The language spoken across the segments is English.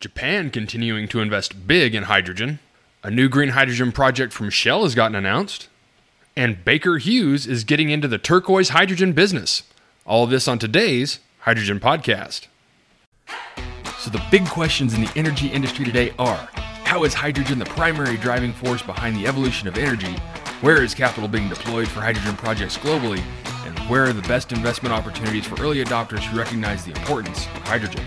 Japan continuing to invest big in hydrogen. A new green hydrogen project from Shell has gotten announced. And Baker Hughes is getting into the turquoise hydrogen business. All of this on today's Hydrogen Podcast. So, the big questions in the energy industry today are How is hydrogen the primary driving force behind the evolution of energy? Where is capital being deployed for hydrogen projects globally? And where are the best investment opportunities for early adopters who recognize the importance of hydrogen?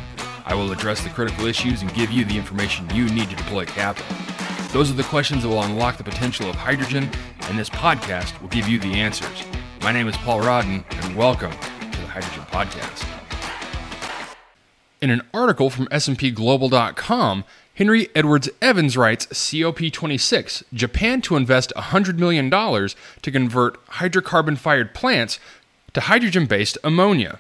I will address the critical issues and give you the information you need to deploy capital. Those are the questions that will unlock the potential of hydrogen, and this podcast will give you the answers. My name is Paul Rodden, and welcome to the Hydrogen Podcast. In an article from SPGlobal.com, Henry Edwards Evans writes COP26 Japan to invest $100 million to convert hydrocarbon fired plants to hydrogen based ammonia.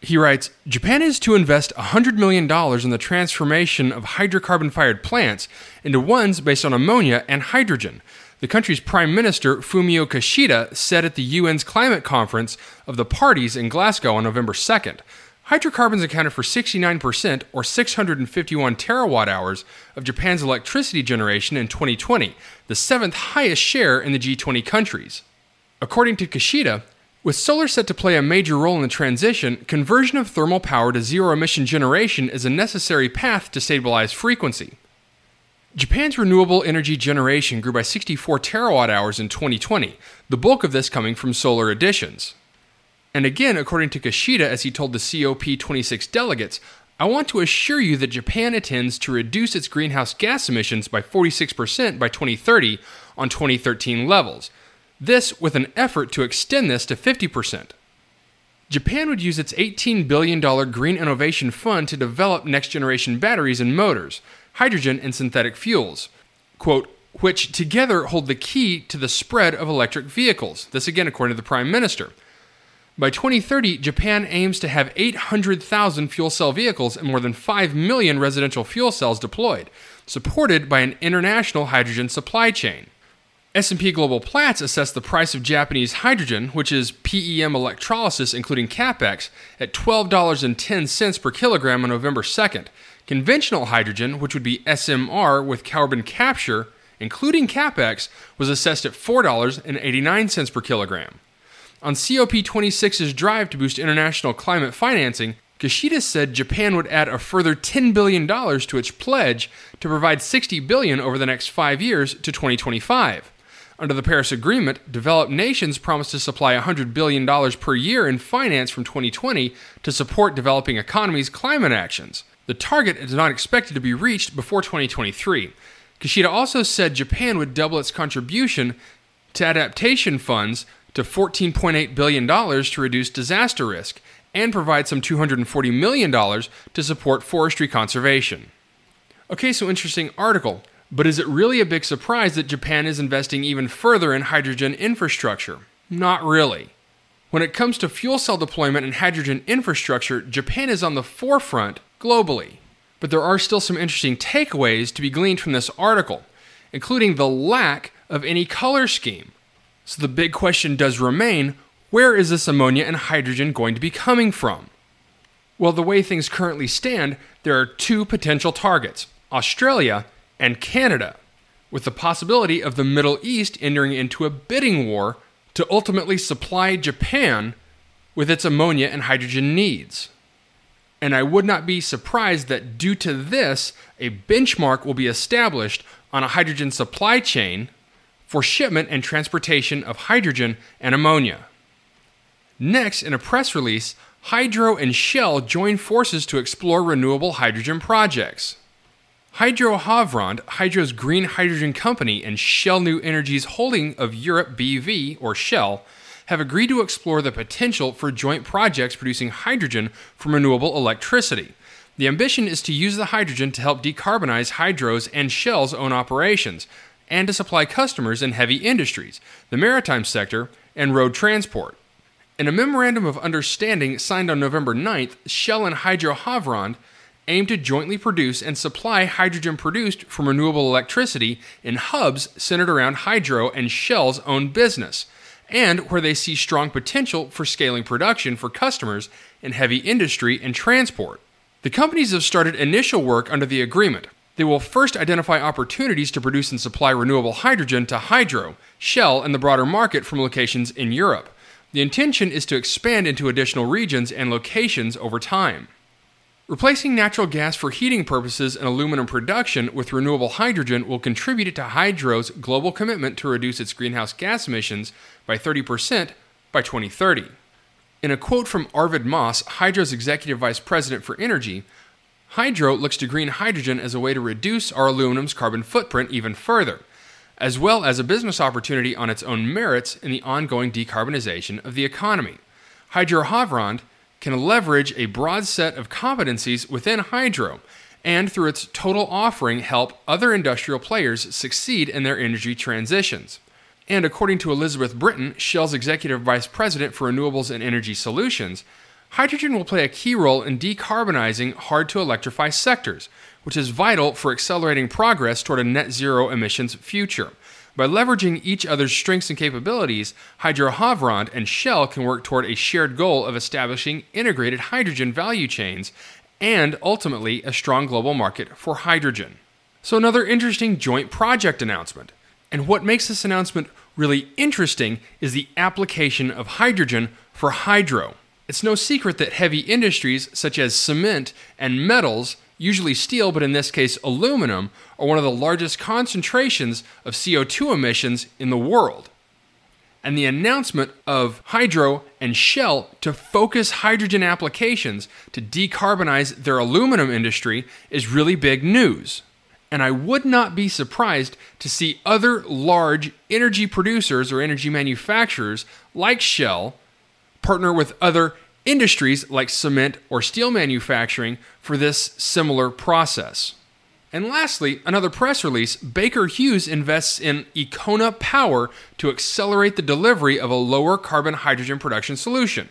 He writes Japan is to invest $100 million in the transformation of hydrocarbon fired plants into ones based on ammonia and hydrogen. The country's Prime Minister, Fumio Kishida, said at the UN's climate conference of the parties in Glasgow on November 2nd. Hydrocarbons accounted for 69%, or 651 terawatt hours, of Japan's electricity generation in 2020, the seventh highest share in the G20 countries. According to Kishida, with solar set to play a major role in the transition, conversion of thermal power to zero emission generation is a necessary path to stabilize frequency. Japan's renewable energy generation grew by 64 terawatt hours in 2020, the bulk of this coming from solar additions. And again, according to Kishida, as he told the COP26 delegates, I want to assure you that Japan intends to reduce its greenhouse gas emissions by 46% by 2030 on 2013 levels. This with an effort to extend this to 50%. Japan would use its $18 billion Green Innovation Fund to develop next generation batteries and motors, hydrogen and synthetic fuels, quote, which together hold the key to the spread of electric vehicles. This again, according to the Prime Minister. By 2030, Japan aims to have 800,000 fuel cell vehicles and more than 5 million residential fuel cells deployed, supported by an international hydrogen supply chain. S&P Global Platts assessed the price of Japanese hydrogen, which is PEM electrolysis including capex, at $12.10 per kilogram on November 2nd. Conventional hydrogen, which would be SMR with carbon capture, including capex, was assessed at $4.89 per kilogram. On COP26's drive to boost international climate financing, Kishida said Japan would add a further $10 billion to its pledge to provide 60 billion over the next five years to 2025. Under the Paris Agreement, developed nations promised to supply $100 billion per year in finance from 2020 to support developing economies' climate actions. The target is not expected to be reached before 2023. Kishida also said Japan would double its contribution to adaptation funds to $14.8 billion to reduce disaster risk and provide some $240 million to support forestry conservation. Okay, so interesting article. But is it really a big surprise that Japan is investing even further in hydrogen infrastructure? Not really. When it comes to fuel cell deployment and hydrogen infrastructure, Japan is on the forefront globally. But there are still some interesting takeaways to be gleaned from this article, including the lack of any color scheme. So the big question does remain where is this ammonia and hydrogen going to be coming from? Well, the way things currently stand, there are two potential targets Australia and Canada, with the possibility of the Middle East entering into a bidding war to ultimately supply Japan with its ammonia and hydrogen needs. And I would not be surprised that due to this, a benchmark will be established on a hydrogen supply chain for shipment and transportation of hydrogen and ammonia. Next, in a press release, Hydro and Shell join forces to explore renewable hydrogen projects. Hydro Havrand, Hydro's green hydrogen company, and Shell New Energy's holding of Europe BV, or Shell, have agreed to explore the potential for joint projects producing hydrogen from renewable electricity. The ambition is to use the hydrogen to help decarbonize Hydro's and Shell's own operations, and to supply customers in heavy industries, the maritime sector, and road transport. In a memorandum of understanding signed on November 9th, Shell and Hydro Havrand aim to jointly produce and supply hydrogen produced from renewable electricity in hubs centered around Hydro and Shell's own business, and where they see strong potential for scaling production for customers in heavy industry and transport. The companies have started initial work under the agreement. They will first identify opportunities to produce and supply renewable hydrogen to Hydro, Shell, and the broader market from locations in Europe. The intention is to expand into additional regions and locations over time. Replacing natural gas for heating purposes and aluminum production with renewable hydrogen will contribute to Hydro's global commitment to reduce its greenhouse gas emissions by 30% by 2030. In a quote from Arvid Moss, Hydro's executive vice president for energy, Hydro looks to green hydrogen as a way to reduce our aluminum's carbon footprint even further, as well as a business opportunity on its own merits in the ongoing decarbonization of the economy. Hydro Havrand can leverage a broad set of competencies within Hydro and through its total offering help other industrial players succeed in their energy transitions. And according to Elisabeth Brinton, Shell's executive vice president for renewables and energy solutions, hydrogen will play a key role in decarbonizing hard to electrify sectors, which is vital for accelerating progress toward a net zero emissions future. By leveraging each other's strengths and capabilities, Hydro Havrand and Shell can work toward a shared goal of establishing integrated hydrogen value chains and ultimately a strong global market for hydrogen. So, another interesting joint project announcement. And what makes this announcement really interesting is the application of hydrogen for hydro. It's no secret that heavy industries such as cement and metals usually steel, but in this case aluminum, are one of the largest concentrations of CO2 emissions in the world. And the announcement of Hydro and Shell to focus hydrogen applications to decarbonize their aluminum industry is really big news. And I would not be surprised to see other large energy producers or energy manufacturers like Shell partner with other industries like cement or steel manufacturing for this similar process. And lastly, another press release Baker Hughes invests in Ekona Power to accelerate the delivery of a lower carbon hydrogen production solution.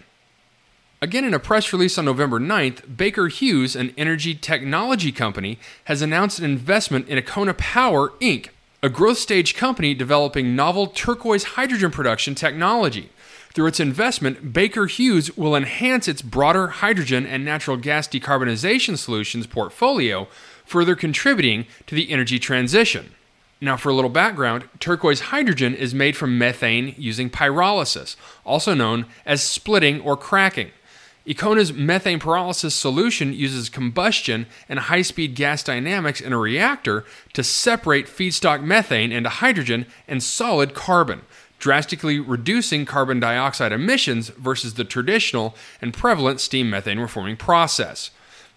Again, in a press release on November 9th, Baker Hughes, an energy technology company, has announced an investment in Ekona Power Inc., a growth stage company developing novel turquoise hydrogen production technology. Through its investment, Baker Hughes will enhance its broader hydrogen and natural gas decarbonization solutions portfolio, further contributing to the energy transition. Now, for a little background, turquoise hydrogen is made from methane using pyrolysis, also known as splitting or cracking. Ekona's methane pyrolysis solution uses combustion and high speed gas dynamics in a reactor to separate feedstock methane into hydrogen and solid carbon, drastically reducing carbon dioxide emissions versus the traditional and prevalent steam methane reforming process.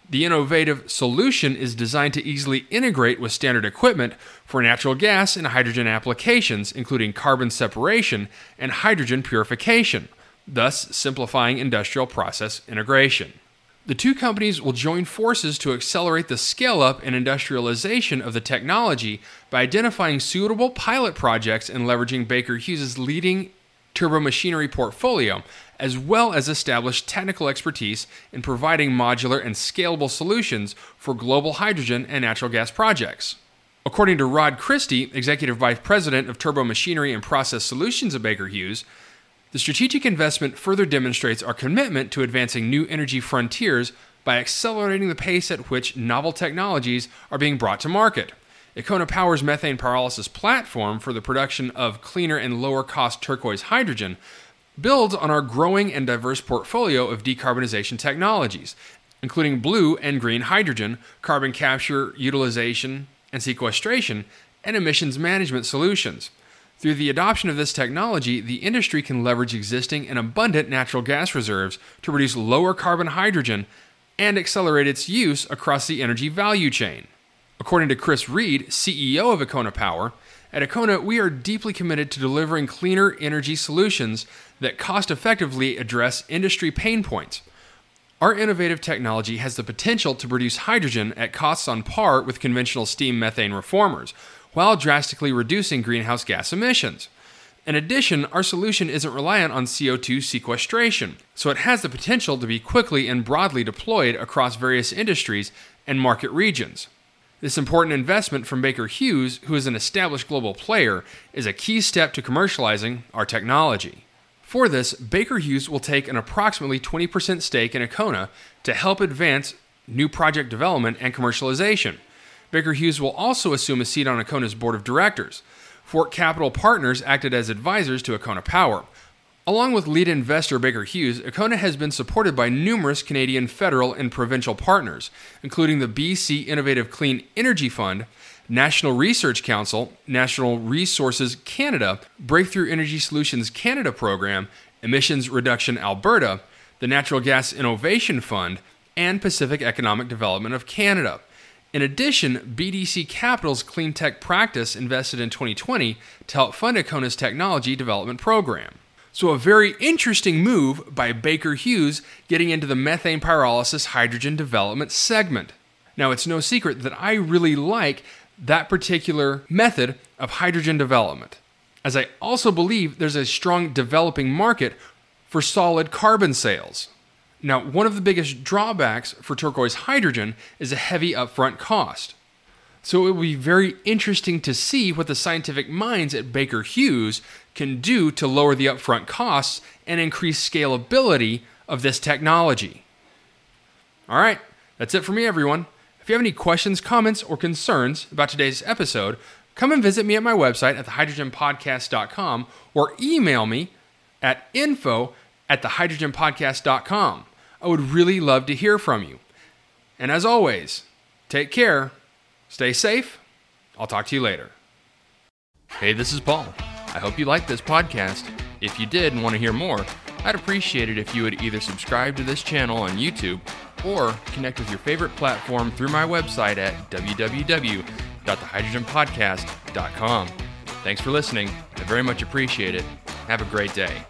The innovative solution is designed to easily integrate with standard equipment for natural gas and hydrogen applications, including carbon separation and hydrogen purification, thus simplifying industrial process integration. The two companies will join forces to accelerate the scale up and industrialization of the technology by identifying suitable pilot projects and leveraging Baker Hughes' leading turbomachinery portfolio, as well as establish technical expertise in providing modular and scalable solutions for global hydrogen and natural gas projects. According to Rod Christie, Executive Vice President of Turbomachinery and Process Solutions at Baker Hughes, the strategic investment further demonstrates our commitment to advancing new energy frontiers by accelerating the pace at which novel technologies are being brought to market. Ekona Power's methane pyrolysis platform for the production of cleaner and lower cost turquoise hydrogen builds on our growing and diverse portfolio of decarbonization technologies, including blue and green hydrogen, carbon capture, utilization, and sequestration, and emissions management solutions. Through the adoption of this technology, the industry can leverage existing and abundant natural gas reserves to produce lower carbon hydrogen and accelerate its use across the energy value chain. According to Chris Reed, CEO of Ekona Power, at Ekona, we are deeply committed to delivering cleaner energy solutions that cost effectively address industry pain points. Our innovative technology has the potential to produce hydrogen at costs on par with conventional steam methane reformers, while drastically reducing greenhouse gas emissions. In addition, our solution isn't reliant on CO2 sequestration, so it has the potential to be quickly and broadly deployed across various industries and market regions. This important investment from Baker Hughes, who is an established global player, is a key step to commercializing our technology. For this, Baker Hughes will take an approximately 20% stake in Ekona to help advance new project development, and commercialization. Baker Hughes will also assume a seat on Ekona's board of directors. Fort Capital Partners acted as advisors to Ekona Power. Along with lead investor Baker Hughes, Ekona has been supported by numerous Canadian federal and provincial partners, including the BC Innovative Clean Energy Fund, National Research Council, National Resources Canada, Breakthrough Energy Solutions Canada Program, Emissions Reduction Alberta, the Natural Gas Innovation Fund, and Pacific Economic Development of Canada. In addition, BDC Capital's clean tech practice invested in 2020 to help fund Ekona's technology development program. So, a very interesting move by Baker Hughes getting into the methane pyrolysis hydrogen development segment. Now, it's no secret that I really like that particular method of hydrogen development, as I also believe there's a strong developing market for solid carbon sales. Now, one of the biggest drawbacks for turquoise hydrogen is a heavy upfront cost. So it will be very interesting to see what the scientific minds at Baker Hughes can do to lower the upfront costs and increase scalability of this technology. All right, that's it for me, everyone. If you have any questions, comments, or concerns about today's episode, come and visit me at my website at thehydrogenpodcast.com or email me at info at thehydrogenpodcast.com. I would really love to hear from you. And as always, take care, stay safe. I'll talk to you later. Hey, this is Paul. I hope you liked this podcast. If you did and want to hear more, I'd appreciate it if you would either subscribe to this channel on YouTube or connect with your favorite platform through my website at www.thehydrogenpodcast.com. Thanks for listening. I very much appreciate it. Have a great day.